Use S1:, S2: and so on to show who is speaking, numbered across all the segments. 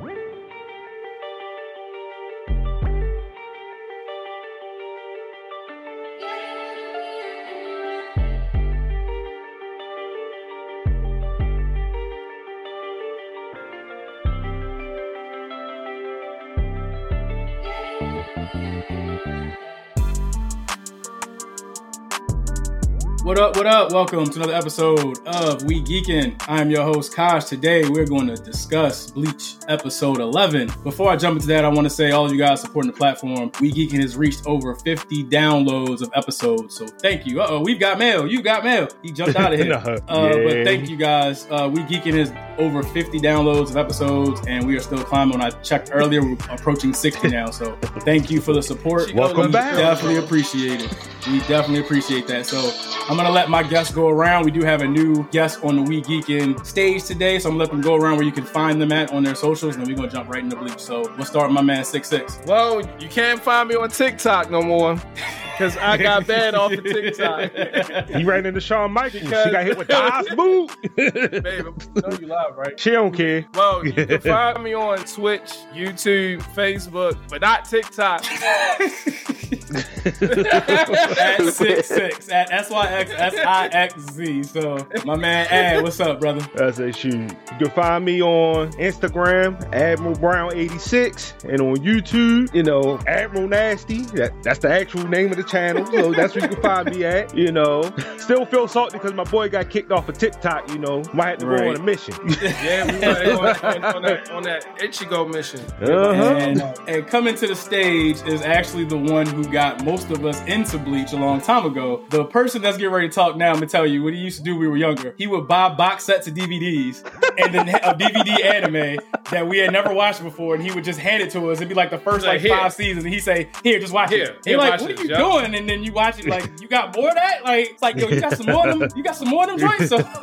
S1: Woo! What up, what up? Welcome to another episode of We Geekin'. I'm your host, Kash. Today we're going to discuss Bleach episode 11. Before I jump into that, I want to say all of you guys supporting the platform. We Geekin' has reached over 50 downloads of episodes, so thank you. Uh oh, we've got mail. You got mail. He jumped out of here.
S2: No,
S1: uh. But thank you guys. Uh, we Geekin' has over 50 downloads of episodes, and we are still climbing. When I checked earlier, we're approaching 60 now, so thank you for the support.
S2: Welcome
S1: We
S2: back.
S1: Definitely appreciate it. We definitely appreciate that. So I'm gonna let my guests go around. We do have a new guest on the We Geekin' stage today, so I'm gonna let them go around where you can find them at on their socials, and then we're gonna jump right into bleep. So we'll start with my man Six Six.
S3: Well, you can't find me on TikTok no more because I got banned off of TikTok.
S2: He ran into Shawn Michaels.
S3: Because-
S2: She got hit with Dive Boot.
S3: Babe, I know you live, right?
S2: she don't care.
S3: Well, you can find me on Twitch, YouTube, Facebook, but not TikTok.
S1: at six six at S Y X S I X Z. So my man Ad, what's up, brother?
S2: I say, shoot. You can find me on Instagram, Admiral Brown 86, and on YouTube, you know, Admiral Nasty. That, that's the actual name of the channel. So that's where you can find me at. You know, still feel salty because my boy got kicked off of TikTok. You know, might have to go on a mission.
S3: Yeah, we on, on that, on that Ichigo mission.
S2: Uh-huh.
S1: And, and coming to the stage is actually the one who got most of us into Bleach a long time ago. The person that's getting ready to talk now, I'm gonna tell you what he used to do when we were younger. He would buy box sets of DVDs and then a DVD anime that we had never watched before, and he would just hand it to us. It'd be like the first like
S3: Like, here.
S1: five seasons, and he'd say, "Here, just watch
S3: Here,
S1: it." And
S3: here,
S1: like,
S3: watch
S1: what are you
S3: yeah.
S1: doing? And then you watch it like, you got more of that? Like, it's like, yo, you got some more of them. You got some more of them joints. So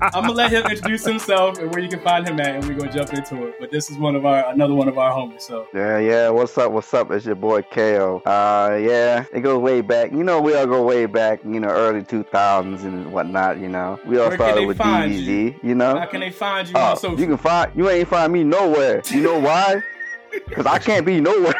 S1: I'm gonna let him introduce himself and where you can find him at, and we're gonna jump into it. But this is one of our another one of our homies. So
S4: Yeah, yeah. What's up? What's up? It's your boy KO. Uh, yeah, it goes way back. You know, we all go way back. You know, early 2000s and whatnot. You know, we all
S1: Where
S4: started with
S1: find
S4: DVZ. You, know,
S1: how can they find you
S4: oh,
S1: on social?
S4: you can find. You ain't find me nowhere. You know why? Because I can't be nowhere.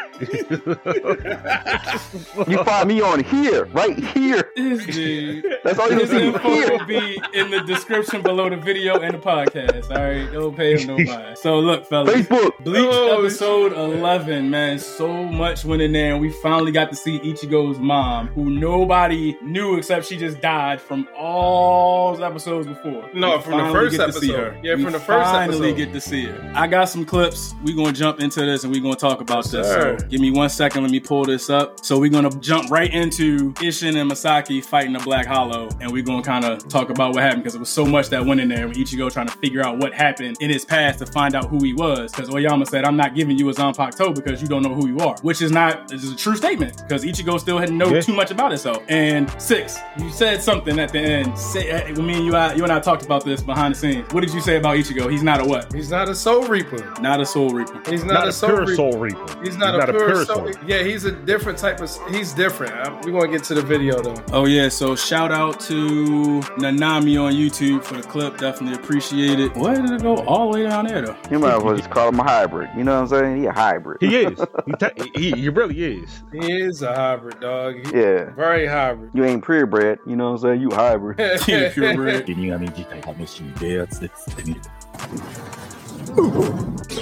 S4: You find me on here, right here.
S1: This dude.
S4: That's all you
S1: His
S4: see
S1: info
S4: here.
S1: will be in the description below the video and the podcast. All right, don't pay him no mind. So look, fellas,
S4: Facebook.
S1: Bleach
S3: Oh,
S1: episode 11, man. So much went in there, and we finally got to see Ichigo's mom, who nobody knew except she just died from all the episodes before.
S3: No,
S1: We
S3: from the first
S1: get to see
S3: episode.
S1: her.
S3: Yeah,
S1: We
S3: from the first
S1: finally
S3: episode.
S1: get to see her. I got some clips. We're going to jump into this and we're going to talk about
S3: Yes,
S1: this.
S3: sir.
S1: So give me one second. Let me pull this up. So we're going to jump right into Isshin and Masaki fighting the Black Hollow, and we're going to kind of talk about what happened because it was so much that went in there with Ichigo trying to figure out what happened in his past to find out who he was. Because Oyama said, I'm not giving you a Zanpakuto because you don't know who you are, which is not, this is a true statement because Ichigo still hadn't know
S2: Yeah.
S1: too much about himself. And six, you said something at the end. Say, uh, me and you, I, you and I talked about this behind the scenes. What did you say about Ichigo? He's not a what?
S3: He's not a soul reaper.
S1: Not a soul reaper.
S3: He's not,
S2: Not,
S3: a
S2: a
S3: soul
S2: pure
S3: reaper.
S2: soul reaper.
S3: He's not, a, pure, soul.
S2: soul.
S3: Yeah, he's a different type of. He's different. We're gonna get to the video though.
S1: Oh yeah, so shout out to Nanami on YouTube for the clip. Definitely appreciate it. Why did it go all the way down there though?
S4: You might as well just call him a hybrid. You know what I'm saying? He a hybrid.
S2: He is. He, te- he, he really is.
S3: He is a hybrid dog. He-
S4: Yeah.
S3: Very hybrid.
S4: You ain't purebred. You know what I'm saying? You hybrid.
S1: Purebred.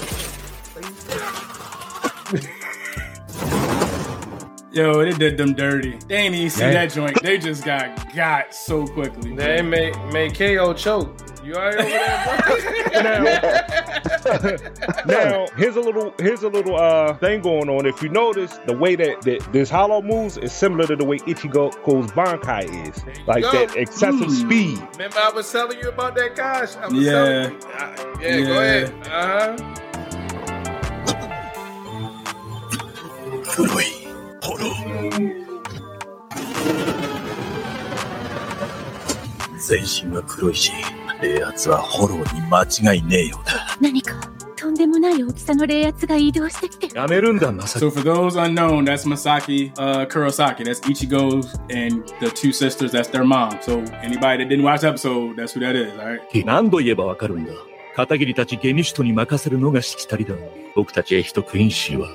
S1: Yo, they did them dirty. They ain't even see
S2: yeah.
S1: that joint. They just got got so quickly. Bro.
S3: They made made KO choke. You already over there, bro?
S2: now, now, here's a little here's a little uh thing going on. If you notice, the way that, that this hollow moves is similar to the way Ichigo's Bankai is, like
S3: go.
S2: that excessive
S1: hmm.
S2: speed.
S3: Remember, I was telling you about that, guy.
S1: yeah.
S3: Uh, yeah.
S1: Yeah.
S3: Go
S5: ahead. Uh huh. 全身は黒いし冷圧は炎に間違いねえようだ
S6: 何かとんでもない大きさの冷圧が移動してきて
S5: やめるんだまさ
S1: So for those unknown, that's Masaki uh, Kurosaki. That's Ichigo's and the two sisters. That's their mom. So anybody that didn't watch the episode, that's who that is. All right.
S5: 何度言えばわかるんだ片桐たちゲニュシュトに任せるのがしきたりだ。僕たちエヒト・クインシーは、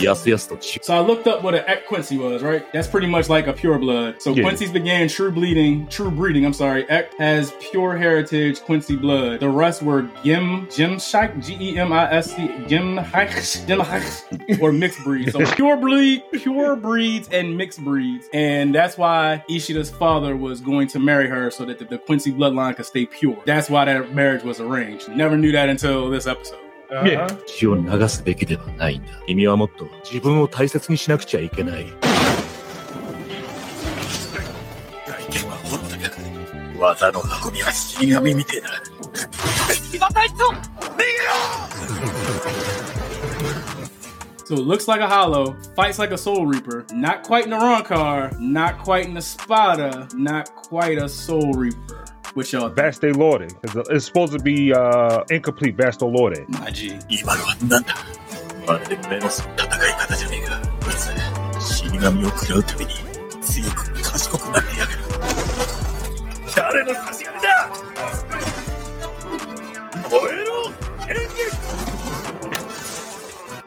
S5: Yes, yes.
S1: So I looked up what an Echt Quincy was, right? That's pretty much like a pure blood. So
S2: yeah.
S1: Quincy's began true bleeding, true breeding, I'm sorry. Eck has pure heritage Quincy blood. The rest were jim Gemshike, G-E-M-I-S-C, Gemhike, Gemhike, or mixed breeds. So pure breed, pure breeds and mixed breeds. And that's why Ishida's father was going to marry her so that the, the Quincy bloodline could stay pure. That's why that marriage was arranged. Never knew that until this episode.
S2: Yeah.
S5: 血を流すべきではないんだ。君はもっと自分を大切にしなくちゃいけない。外見はホロだが、技の運びは死神みてえだ。
S1: So it looks like a hollow, fights like a soul reaper, not quite an Arankar, not quite an Espada, not quite a soul reaper. What y'all?
S2: Vasto Lorde. It's, it's supposed to be uh, incomplete Vasto Lorde.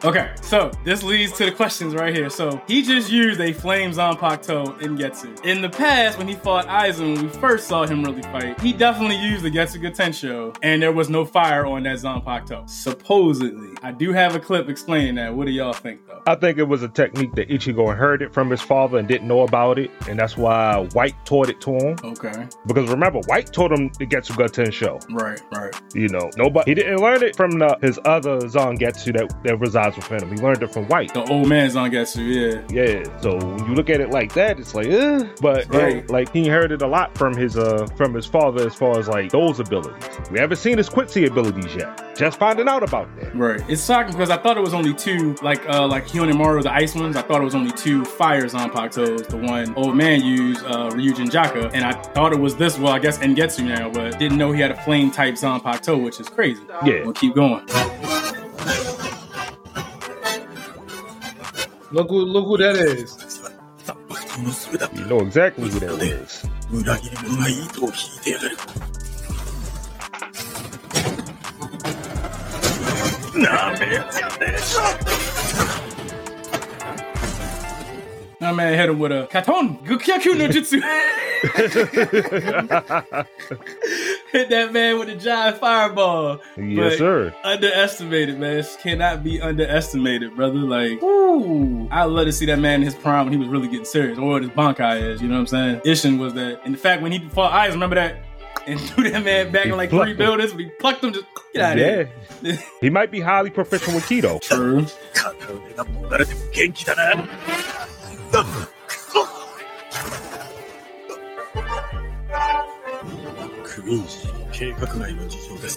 S1: Okay, so this leads to the questions right here. So he just used a flame Zanpakuto Engetsu. In the past, when he fought Aizen, when we first saw him really fight, he definitely used the Getsuga Tensho, and there was no fire on that Zanpakuto. Supposedly. I do have a clip explaining that. What do y'all think, though?
S2: I think it was a technique that Ichigo inherited from his father and didn't know about it, and that's why White taught it to him.
S1: Okay,
S2: Because remember, White taught him the Getsuga Tensho.
S1: right, right.
S2: You know, nobody he didn't learn it from the, his other Zangetsu that, that resides within him. He learned it from White.
S1: The old man Zangetsu, yeah.
S2: Yeah, so when you look at it like that, it's like, eh. But
S1: Right.
S2: right. like he inherited a lot from his uh from his father as far as like those abilities. We haven't seen his Quincy abilities yet. Just finding out about that.
S1: Right. It's shocking because I thought it was only two, like uh like Hyorinmaru, the ice ones. I thought it was only two fire Zanpakutos. The one old man used, uh Ryujin Jakka. And I thought it was this, well, I guess Engetsu now, but didn't know he had a flame type Zanpakuto, which is crazy.
S2: Yeah.
S1: We'll keep going.
S3: Look who look who that is.
S2: You know exactly who that is.
S1: Nah, man, hit him with a katon. Gukyaku no jutsu. hit that man with a giant fireball.
S2: Yes,
S1: But
S2: sir.
S1: Underestimated, man. This cannot be underestimated, brother. Like, ooh, I love to see that man in his prime when he was really getting serious, or what his Bankai is. You know what I'm saying? Isshin was that. In fact, when he fought Eyes, remember that? And threw that man back
S2: He
S1: in like three
S2: him.
S1: buildings, but he plucked him. Just get out of
S2: Yeah.
S1: here.
S2: He might be highly proficient with Kido.
S1: True.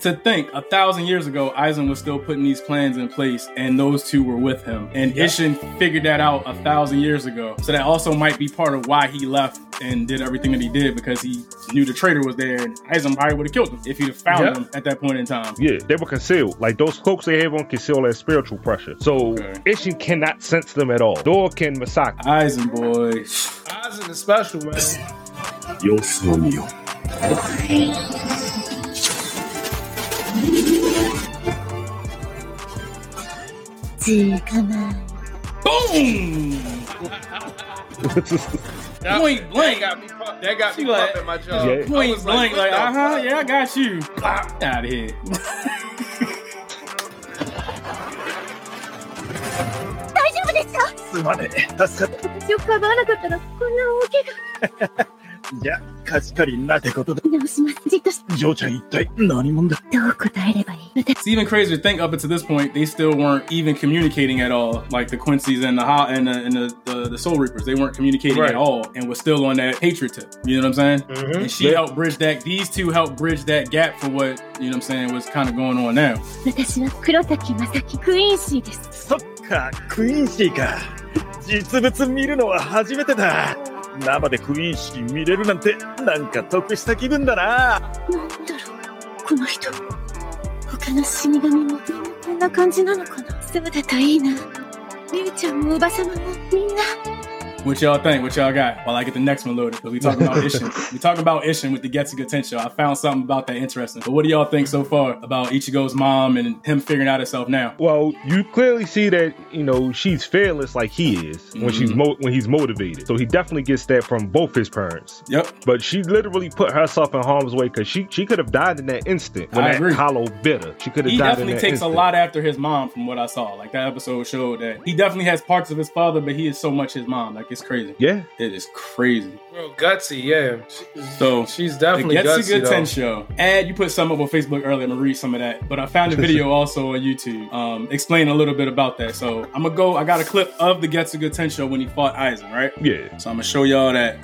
S1: To think, a thousand years ago, Aizen was still putting these plans in place, and those two were with him. And yeah. Isshin figured that out a thousand years ago. So that also might be part of why he left and did everything that he did because he knew the traitor was there, and Aizen probably would have killed him if he'd have found
S3: yeah.
S1: him at that point in time.
S2: Yeah, they were concealed. Like those cloaks they have on conceal that spiritual pressure. So
S1: okay.
S2: Isshin cannot sense them at all. Nor can Masaki.
S1: Aizen boy.
S3: Aizen is special, man.
S5: Yo, son, yo.
S6: 捕ま
S1: boom,
S3: That,
S1: Point
S3: that
S1: blank.
S3: got me pump, that got me
S1: like-
S3: pumping my jaw.
S2: Yeah.
S1: Point blank, like, uh huh, yeah, I got you. Get out of here.
S6: 大丈夫ですか
S5: すまねえ。助かっ
S6: 私をかばわなかったらこんな大怪
S5: た。じゃあ、貸し借りなってことだ。
S6: 我直しますじっとし
S5: ジョーちゃん一体何者だ
S6: どう答えればいい私
S1: It's even crazier to think up until this point they still weren't even communicating at all. Like the Quincy's and the Ho- and the and the, the, the Soul Reapers, they weren't communicating
S3: Right.
S1: at all, and was still on that hatred tip. You know what I'm saying?
S3: Mhm.
S1: And she
S2: Yeah.
S1: helped bridge that. These two helped bridge that gap for what you know. what I'm saying was kind of going on now.
S6: 私は黒崎正樹クイーンシーです
S5: そっか、クイーンシーか。実物見るのは初めてだ。 生でクイーン式見れるなんて、なんか得した気分だな。
S6: なんだろうこの人。他の死神もみんなこんな感じなのかな。そうだといいな。リュウちゃんもおばさまもみんな。
S1: What y'all think? What y'all got? While I get the next one loaded, because we talking about Isshin. we talking about Isshin with the Getsuga Tensho. I found something about that interesting. But what do y'all think so far about Ichigo's mom and him figuring out himself now?
S2: Well, you clearly see that you know she's fearless like he is when she's mm-hmm. mo- when he's motivated. So he definitely gets that from both his parents.
S1: Yep.
S2: But she literally put herself in harm's way because she she could have died in that instant when
S1: I
S2: that
S1: agree.
S2: hollow bit her. She could have
S1: He
S2: died in
S1: definitely
S2: that
S1: takes
S2: instant.
S1: a lot after his mom, from what I saw. Like that episode showed that he definitely has parts of his father, but he is so much his mom. Like it's crazy.
S2: Yeah,
S1: It is crazy.
S3: Real gutsy, yeah. She-
S1: So
S3: she's definitely
S1: the
S3: gutsy
S1: Good
S3: though.
S1: show. Ad, you put some up on Facebook earlier. I'm gonna read some of that, but I found a video also on YouTube um, explaining a little bit about that. So I'm gonna go. I got a clip of the Getsuga show when he fought Aizen, right?
S2: yeah,
S1: So I'm gonna show y'all that.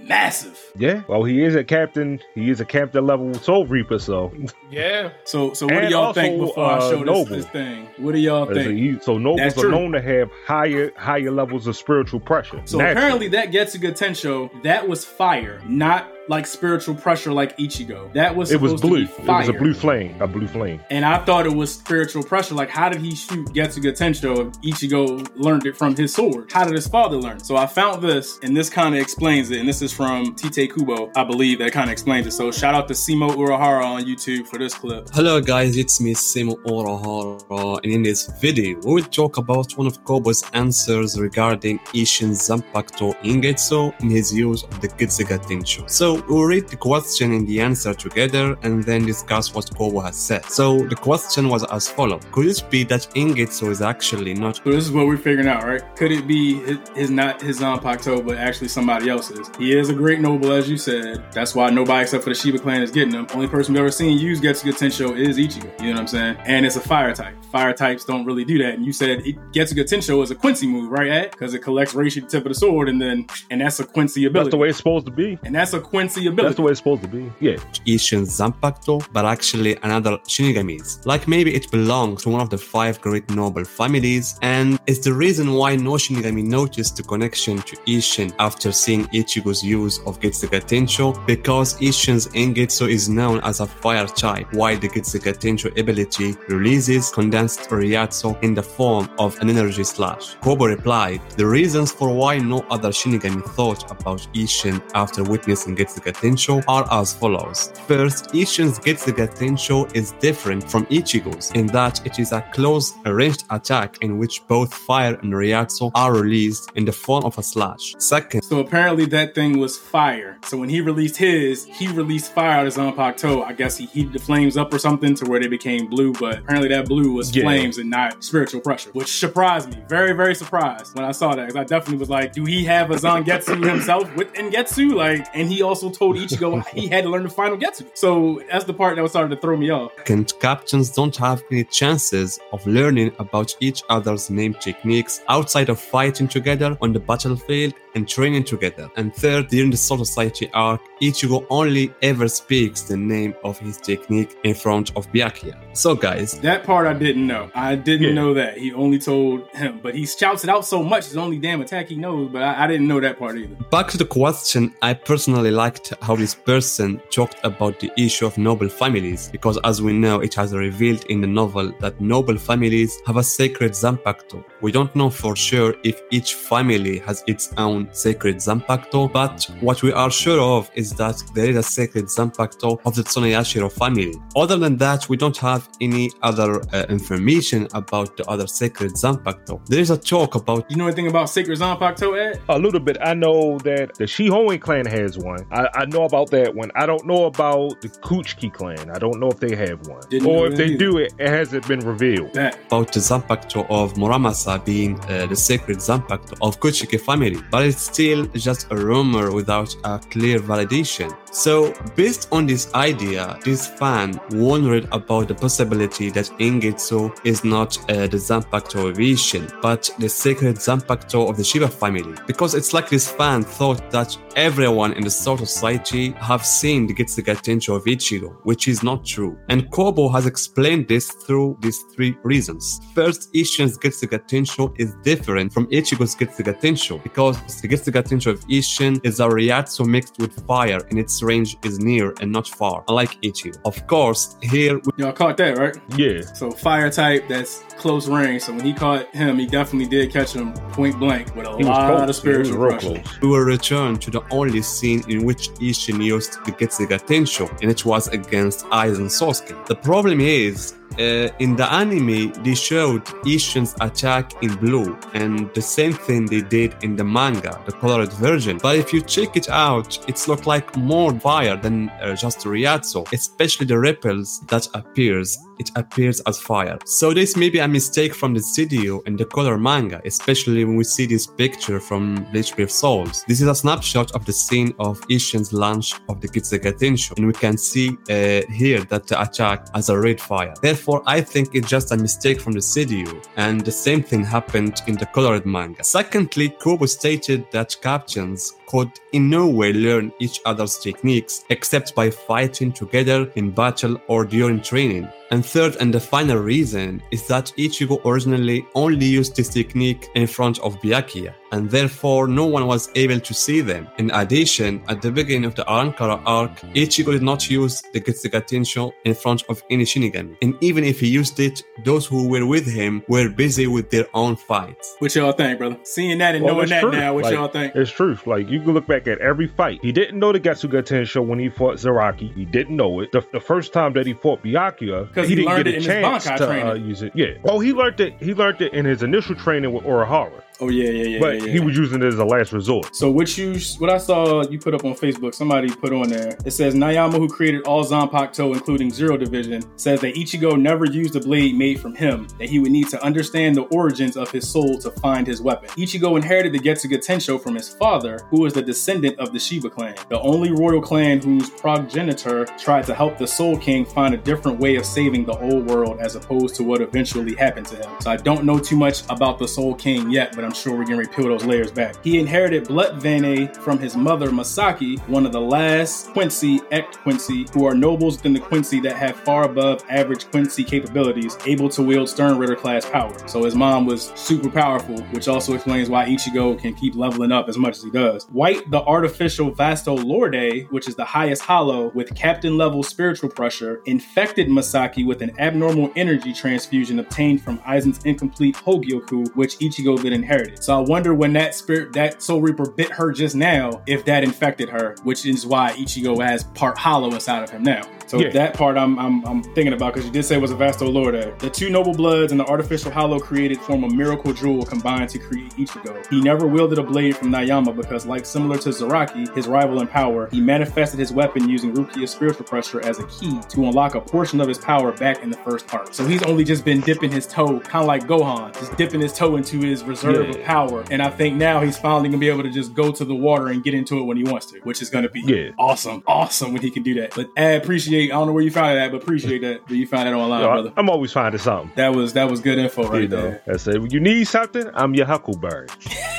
S1: Massive.
S2: yeah. Well, he is a captain. He is a captain level soul reaper. So
S3: Yeah.
S1: So so what
S2: And
S1: do y'all
S2: also,
S1: think before I
S2: uh,
S1: show this, this thing? What do y'all
S2: As a-
S1: think?
S2: he- so nobles
S1: That's
S2: are known to have higher higher levels of spiritual pressure.
S1: So
S2: Naturally.
S1: apparently that gets a Getsuga Tensho, that was fire, not like spiritual pressure like Ichigo. That was
S2: it was
S1: supposed to
S2: blue.
S1: be
S2: It was a blue flame. A blue flame.
S1: And I thought it was spiritual pressure. Like, how did he shoot Getsuga Tensho if Ichigo learned it from his sword? How did his father learn? So I found this, and this kind of explains it. And this is from Tite Kubo, I believe, that kind of explains it. So shout out to Simo Urahara on YouTube for this clip.
S7: Hello guys, it's me Simo Urahara, and in this video we will talk about one of Kubo's answers regarding Isshin Zanpakuto Engetsu in his use of the Getsuga Tensho. So we'll read the question and the answer together and then discuss what Kubo has said. So the question was as follows. Could it be that Engetsu is actually not
S1: So this is what we're figuring out, right? Could it be his, his not his Zanpakuto, but actually somebody else's? He is a great noble, as you said. That's why nobody except for the Shiba clan is getting him. Only person we've ever seen use Getsuga Tensho is Ichigo. You know what I'm saying? And it's a fire type. Fire types don't really do that. And you said it, Getsuga Tensho is a Quincy move, right, Ed? Because it collects Reishi the tip of the sword, and then and that's a Quincy ability.
S2: That's the way it's supposed to be.
S1: and that's a Quincy ability.
S2: That's the way it's supposed to be. Yeah.
S7: Isshin Zanpakuto, but actually another Shinigamis. Like maybe it belongs to one of the five great noble families, and it's the reason why no Shinigami noticed the connection to Isshin after seeing Ichigo's use of Getsuga Tensho, because Isshin's Engetsu is known as a fire type, while the Getsuga Tensho ability releases condensed Reiatsu in the form of an energy slash. Kubo replied, The reasons for why no other Shinigami thought about Isshin after witnessing Getsuga Tensho are as follows. First, Isshin's Getsuga Tensho is different from Ichigo's in that it is a close ranged attack in which both fire and Reiatsu are released in the form of a slash. Second,
S1: So apparently that thing was fire. So when he released his, he released fire out of his Zanpakuto. I guess he heated the flames up or something to where they became blue, but apparently that blue was
S2: Yeah.
S1: flames and not spiritual pressure, which surprised me. Very, very surprised when I saw that. Because I definitely was like, do he have a Zangetsu himself with Engetsu? Like, and he also told Ichigo he had to learn the final Getsu. So that's the part that was starting to throw me off.
S7: And captains don't have any chances of learning about each other's name techniques outside of fighting together on the battlefield and training together. And third, during the Soul Society arc, Ichigo only ever speaks the name of his technique in front of Byakuya. So guys,
S1: That part I didn't know. I didn't
S2: Yeah.
S1: know that. He only told him, but he shouts it out so much. It's the only damn attack he knows, but I, I didn't know that part either.
S7: Back to the question, I personally liked how this person talked about the issue of noble families, because as we know, it has revealed in the novel that noble families have a sacred Zanpakuto. We don't know for sure if each family has its own sacred Zanpakuto, but what we are sure of is that there is a sacred Zanpakuto of the Tsunayashiro family. Other than that, we don't have any other uh, information about the other sacred Zanpakuto. There is a talk about
S1: You know anything about Sacred Zanpakuto, Ed?
S2: A little bit. I know that the Shihoin clan has one. I, I know about that one. I don't know about the Kuchiki clan. I don't know if they have one.
S1: Didn't
S2: or if they
S1: either.
S2: do, it, it hasn't been revealed.
S1: That.
S7: about the Zanpakuto of Muramasa being uh, the sacred Zanpakuto of Kuchiki family, but it's still just a rumor without a clear validation. So, based on this idea, this fan wondered about the possibility that Engetsu is not uh, the Zanpakuto of Isshin, but the sacred Zanpakuto of the Shiba family, because it's like this fan thought that everyone in the Soul Society have seen the Getsuga Tensho of Ichigo, which is not true. And Kubo has explained this through these three reasons. First, Isshin's Getsuga Tensho Tensho is different from Ichigo's Getsuga Tensho because the Getsuga Tensho of Isshin is a Reiatsu mixed with fire and its range is near and not far, unlike Ichigo. Of course, here we
S1: Y'all caught that, right?
S2: Yeah.
S1: So fire type, that's close range. So when he caught him, he definitely did catch him point blank with a
S2: He was
S1: lot
S2: close.
S1: of
S2: He was
S1: spiritual
S2: real close.
S7: we will return to the only scene in which Isshin used to get the attention, and it was against Aizen Sosuke. The problem is, uh, in the anime, they showed Isshin's attack in blue, and the same thing they did in the manga, the colored version. But if you check it out, it's look like more fire than uh, just Reiatsu, especially the ripples that appears. It appears as fire. So this may be a mistake from the studio and the color manga, especially when we see this picture from Bleach Brave Souls. This is a snapshot of the scene of Isshin's launch of the Getsuga Tensho, and we can see uh, here that the attack as a red fire. Therefore, I think it's just a mistake from the studio, and the same thing happened in the colored manga. Secondly, Kubo stated that captains could in no way learn each other's techniques except by fighting together in battle or during training. And third and the final reason is that Ichigo originally only used this technique in front of Byakuya, and therefore no one was able to see them. In addition, at the beginning of the Arankara arc, Ichigo did not use the Getsuga Tensho in front of any Shinigami, and even if he used it, those who were with him were busy with their own fights.
S1: What y'all think, brother? Seeing that and
S2: Well,
S1: knowing that
S2: true.
S1: now, what
S2: Like,
S1: y'all think?
S2: It's truth. Like you can look back at every fight. He didn't know the Getsuga Tensho when he fought Zaraki. He didn't know it. The, the first time that he fought Byakuya,
S1: 'Cause
S2: he,
S1: he
S2: didn't
S1: learned
S2: get a
S1: in
S2: chance
S1: Bankai
S2: to uh, use it. Yeah. Oh, he learned it. He learned it in his initial training with Urahara,
S1: Oh yeah, yeah, yeah.
S2: but
S1: yeah, yeah.
S2: he was using it as a last resort.
S1: So what you what I saw you put up on Facebook, somebody put on there. It says Nimaiya, who created all Zanpakuto, including Zero Division, says that Ichigo never used a blade made from him. That he would need to understand the origins of his soul to find his weapon. Ichigo inherited the Getsuga Tensho from his father, who was the descendant of the Shiba clan, the only royal clan whose progenitor tried to help the Soul King find a different way of saving the old world as opposed to what eventually happened to him. So I don't know too much about the Soul King yet, but I'm sure we're gonna peel those layers back. He inherited Blut Vene from his mother Masaki, one of the last Quincy Echt Quincy, who are nobles within the Quincy that have far above average Quincy capabilities, able to wield Stern Ritter class power. So his mom was super powerful, which also explains why Ichigo can keep leveling up as much as he does. White, the artificial Vasto Lorde, which is the highest hollow with captain level spiritual pressure, infected Masaki with an abnormal energy transfusion obtained from Aizen's incomplete Hogyoku, which Ichigo then inherited. So I wonder when that spirit, that Soul Reaper bit her just now, if that infected her, which is why Ichigo has part hollow inside of him now. So
S2: Yeah.
S1: that part I'm, I'm, I'm thinking about because you did say it was a Vasto Lorde. The two noble bloods and the artificial hollow created form a miracle jewel combined to create Ichigo. He never wielded a blade from Nayama because, like similar to Zaraki, his rival in power, he manifested his weapon using Rukia's spiritual pressure as a key to unlock a portion of his power back in the first part. So he's only just been dipping his toe, kind of like Gohan, just dipping his toe into his reserve of power. And I think now he's finally gonna be able to just go to the water and get into it when he wants to, which is gonna be
S2: Yeah.
S1: awesome, awesome when he can do that. But I appreciate. I don't know where you found that, but appreciate that. That you found that online,
S2: Yo,
S1: brother.
S2: I'm always finding something.
S1: That was that was good info right
S2: you know,
S1: there.
S2: I when you need something, I'm your huckleberry.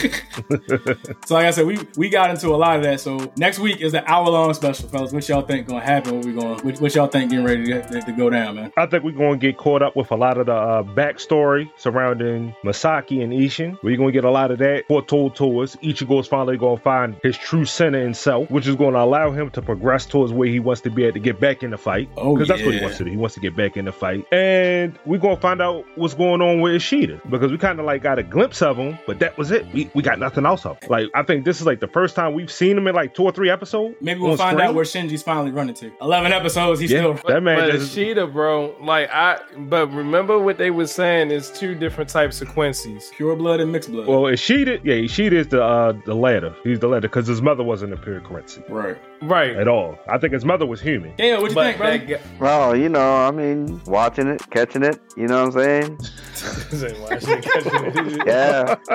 S1: So like I said, we we got into a lot of that. So next week is the hour long special, fellas. What y'all think gonna happen? What we going? What, what y'all think getting ready to, to, go down, man?
S2: I think we're going to get caught up with a lot of the uh, backstory surrounding Masaki and Isshin. We're going to get a lot of that foretold to us. is finally going to find his true center in self, which is going to allow him to progress towards where he wants to be at to get back in the fight.
S1: Oh,
S2: Because that's what he wants to do. He wants to get back in the fight. And we're going to find out what's going on with Ishida because we kind of like got a glimpse of him, but that was it. We, we got nothing else of. Like, I think this is like the first time we've seen him in like two or three episodes.
S1: Maybe we'll find
S2: screen.
S1: out where Shinji's finally running to. Eleven episodes. He's
S2: Yeah.
S1: still.
S2: That man
S3: but
S2: just-
S3: Ishida, bro, like I, but remember what they were saying is two different types of Quincy's.
S1: Pure blood and mixed blood.
S2: Well, Ishida, yeah, Ishida is the uh, the latter. He's the latter because his mother wasn't a pure currency
S1: right.
S3: Right.
S2: at all. I think his mother was human.
S1: Yeah, what you
S3: But
S1: think, brother?
S3: that
S4: Well, you know, I mean, watching it, catching it, you know what I'm saying?
S3: watching it, catching it.
S4: Yeah.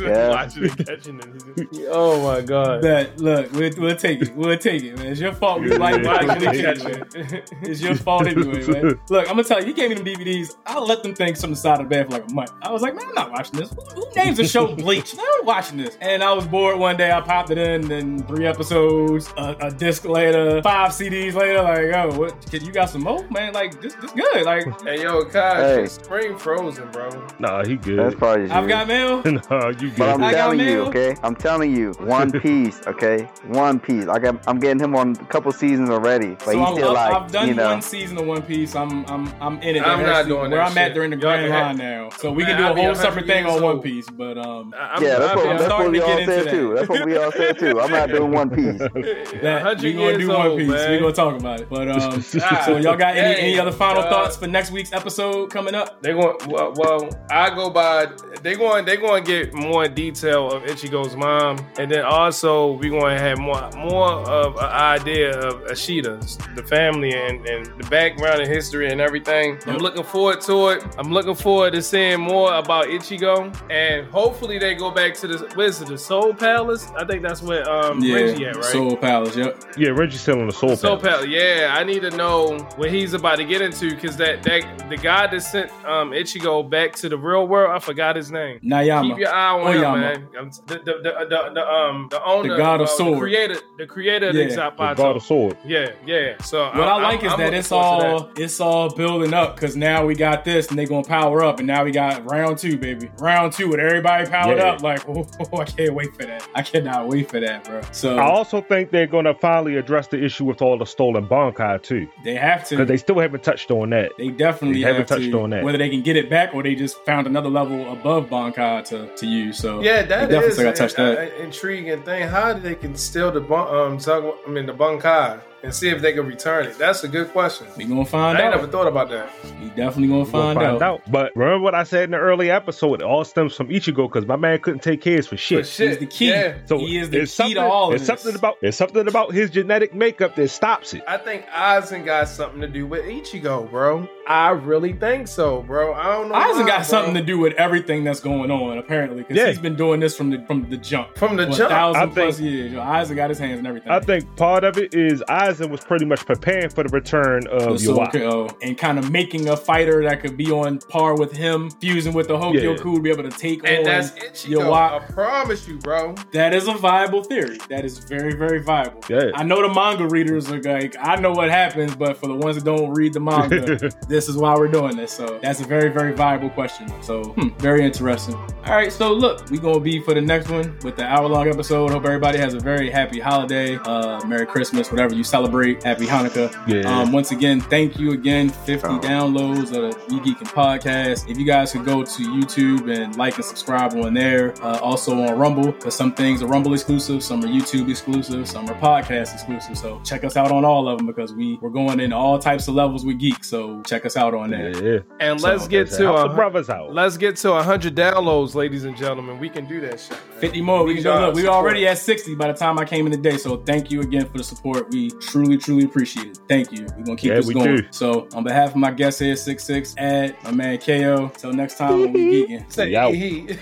S4: Yeah.
S3: watching it, catching it. Oh my god.
S1: That look, we'll, we'll take it. We'll take it, man. It's your fault. We like
S2: Yeah.
S1: actually catch it. It's your fault anyway, man. Look, I'm gonna tell you, he gave me them DVDs. I let them things on the side of the bed for like a month. I was like, man, I'm not watching this. Who, who names a show Bleach? I'm not watching this. And I was bored one day. I popped it in, and three episodes, a, a disc later, five CDs later, like, oh, what? Kid, you got some more, man? Like, this, this good. Like,
S3: Hey yo, Kai,
S4: Hey.
S3: Spring Frozen, bro.
S2: Nah, he good.
S4: That's probably just
S1: I've got mail.
S2: nah, you
S4: But I'm
S2: good.
S1: I got
S4: telling you,
S1: mail.
S4: okay? I'm telling you, One Piece, okay? One Piece. Like I'm, I'm getting him on a couple seasons already, but
S1: So
S4: he's
S1: I'm,
S4: still
S1: I've,
S4: like,
S1: I've done
S4: you know.
S1: one season of One Piece. I'm I'm I'm in it.
S3: I'm not
S1: actually
S3: doing
S1: where
S3: that
S1: I'm at
S3: shit.
S1: during the
S3: Y'all
S1: grand line now. So we
S3: Man,
S1: can do a whole separate thing on One. Piece. But um,
S4: yeah, that's what,
S3: be
S1: I'm
S4: that's what
S1: starting
S4: we all said too. That's what we all said too. I'm not doing One Piece.
S1: that
S3: 100
S1: we gonna
S3: years
S1: do One Piece.
S3: man.
S1: We gonna talk about it. But um, so y'all got any
S3: dang,
S1: any other final
S3: God.
S1: thoughts for next week's episode coming up?
S3: They going well, well. I go by. They going. They going to get more detail of Ichigo's mom, and then also we going to have more more of an idea of Ishida's, the family, and, and the background and history and everything. I'm looking forward to it. I'm looking forward to seeing more about Ichigo, and hopefully they go back to the where's it, the Soul Palace? I think that's where um Reggie
S1: Yeah,
S3: at, right?
S1: Soul Palace. Yep.
S2: Yeah, Reggie's still on the soul
S3: Soul
S2: palace.
S3: Palace, yeah. I need to know what he's about to get into because that that the guy that sent um Ichigo back to the real world, I forgot his name.
S1: Nayama.
S3: Keep your eye on him,
S1: Oyama.
S3: man. Um, The, the, the, the, the, um the owner,
S1: The god of
S3: uh,
S1: sword.
S3: the creator, the creator
S1: Yeah,
S3: of
S2: The
S3: the
S2: God of Sword.
S3: Yeah, yeah. So
S1: What i like is that it's
S3: forward to
S1: all it's all building up because now we got this and they gonna power up and now we got round two, baby. Round two with everybody powered
S2: Yeah.
S1: up. Like, oh, I can't wait for that. I cannot wait for that, bro. So
S2: I also think they're gonna finally address the issue with all the stolen Bankai too,
S1: they have to.
S2: because they still haven't touched on that.
S1: They definitely
S2: They haven't
S1: have
S2: touched
S1: to,
S2: on that.
S1: Whether they can get it back or they just found another level above Bankai to, to use. So
S3: Yeah,
S1: they
S3: that
S1: definitely
S3: is
S1: still gotta touch that.
S3: a- intriguing thing. How do they can steal the bun- um Zug- I mean the Bunkai and see if they can return it? That's a good question.
S1: we gonna find out.
S3: I never thought about that.
S1: we definitely gonna
S2: We'll
S1: find,
S2: find,
S1: out.
S2: out. But remember what I said in the early episode? It all stems from Ichigo because my man couldn't take kids for shit.
S3: But shit,
S1: He's the key.
S3: Yeah.
S2: So
S1: he is the key to
S2: something-
S1: all of
S2: It's
S1: this.
S2: something about it's something about his genetic makeup that stops it.
S3: I think Aizen got something to do with Ichigo, bro. I really think so, bro. I don't know.
S1: Aizen
S3: why,
S1: got
S3: bro.
S1: something to do with everything that's going on, apparently, because
S2: Yeah.
S1: he's been doing this from the from the jump.
S3: from the
S1: For a
S3: jump.
S1: thousand
S2: I think-
S1: plus years. Yo, Aizen got his hands and everything.
S2: I think part of it is Aizen was pretty much preparing for the return of
S1: The Soul and kind of making a fighter that could be on par with him, fusing with the Hogyoku
S2: Yeah.
S1: to be able to take
S3: And
S1: on
S3: that's Ichigo.
S1: Iwata.
S3: I promise you, bro.
S1: That is a viable theory. That is very, very viable.
S2: Yeah.
S1: I know the manga readers are like, I know what happens, but for the ones that don't read the manga, this is why we're doing this. So that's a very, very viable question. So hmm, very interesting. All right, so look, we're gonna be for the next one with the hour long episode. Hope everybody has a very happy holiday, uh, Merry Christmas, whatever you celebrate. Happy Hanukkah.
S2: Yeah.
S1: Um, once again, thank you again. 50
S4: Oh.
S1: downloads of the E Geeking podcast. If you guys could go to YouTube and like and subscribe on there, uh, also on Rumble, because some things are Rumble exclusive, some are YouTube exclusive, some are podcast exclusive. So check us out on all of them because we we're going in all types of levels with geek. So check us out on that.
S2: Yeah.
S3: And
S1: So,
S3: let's get to
S2: Help
S3: a,
S2: brothers out.
S3: let's get to hundred downloads, ladies and gentlemen. We can do that shit. man.
S1: 50 more. We,
S3: Need
S1: can go, look, we already at 60 by the time I came in today. So thank you again for the support. We truly, truly appreciate it. Thank you. We're gonna keep
S2: Yeah,
S1: this
S2: we
S1: going.
S2: do.
S1: So on behalf of my guest here, six six, Ad, my man KO. Till next time when we geeking.
S3: Say
S2: We out.
S3: he.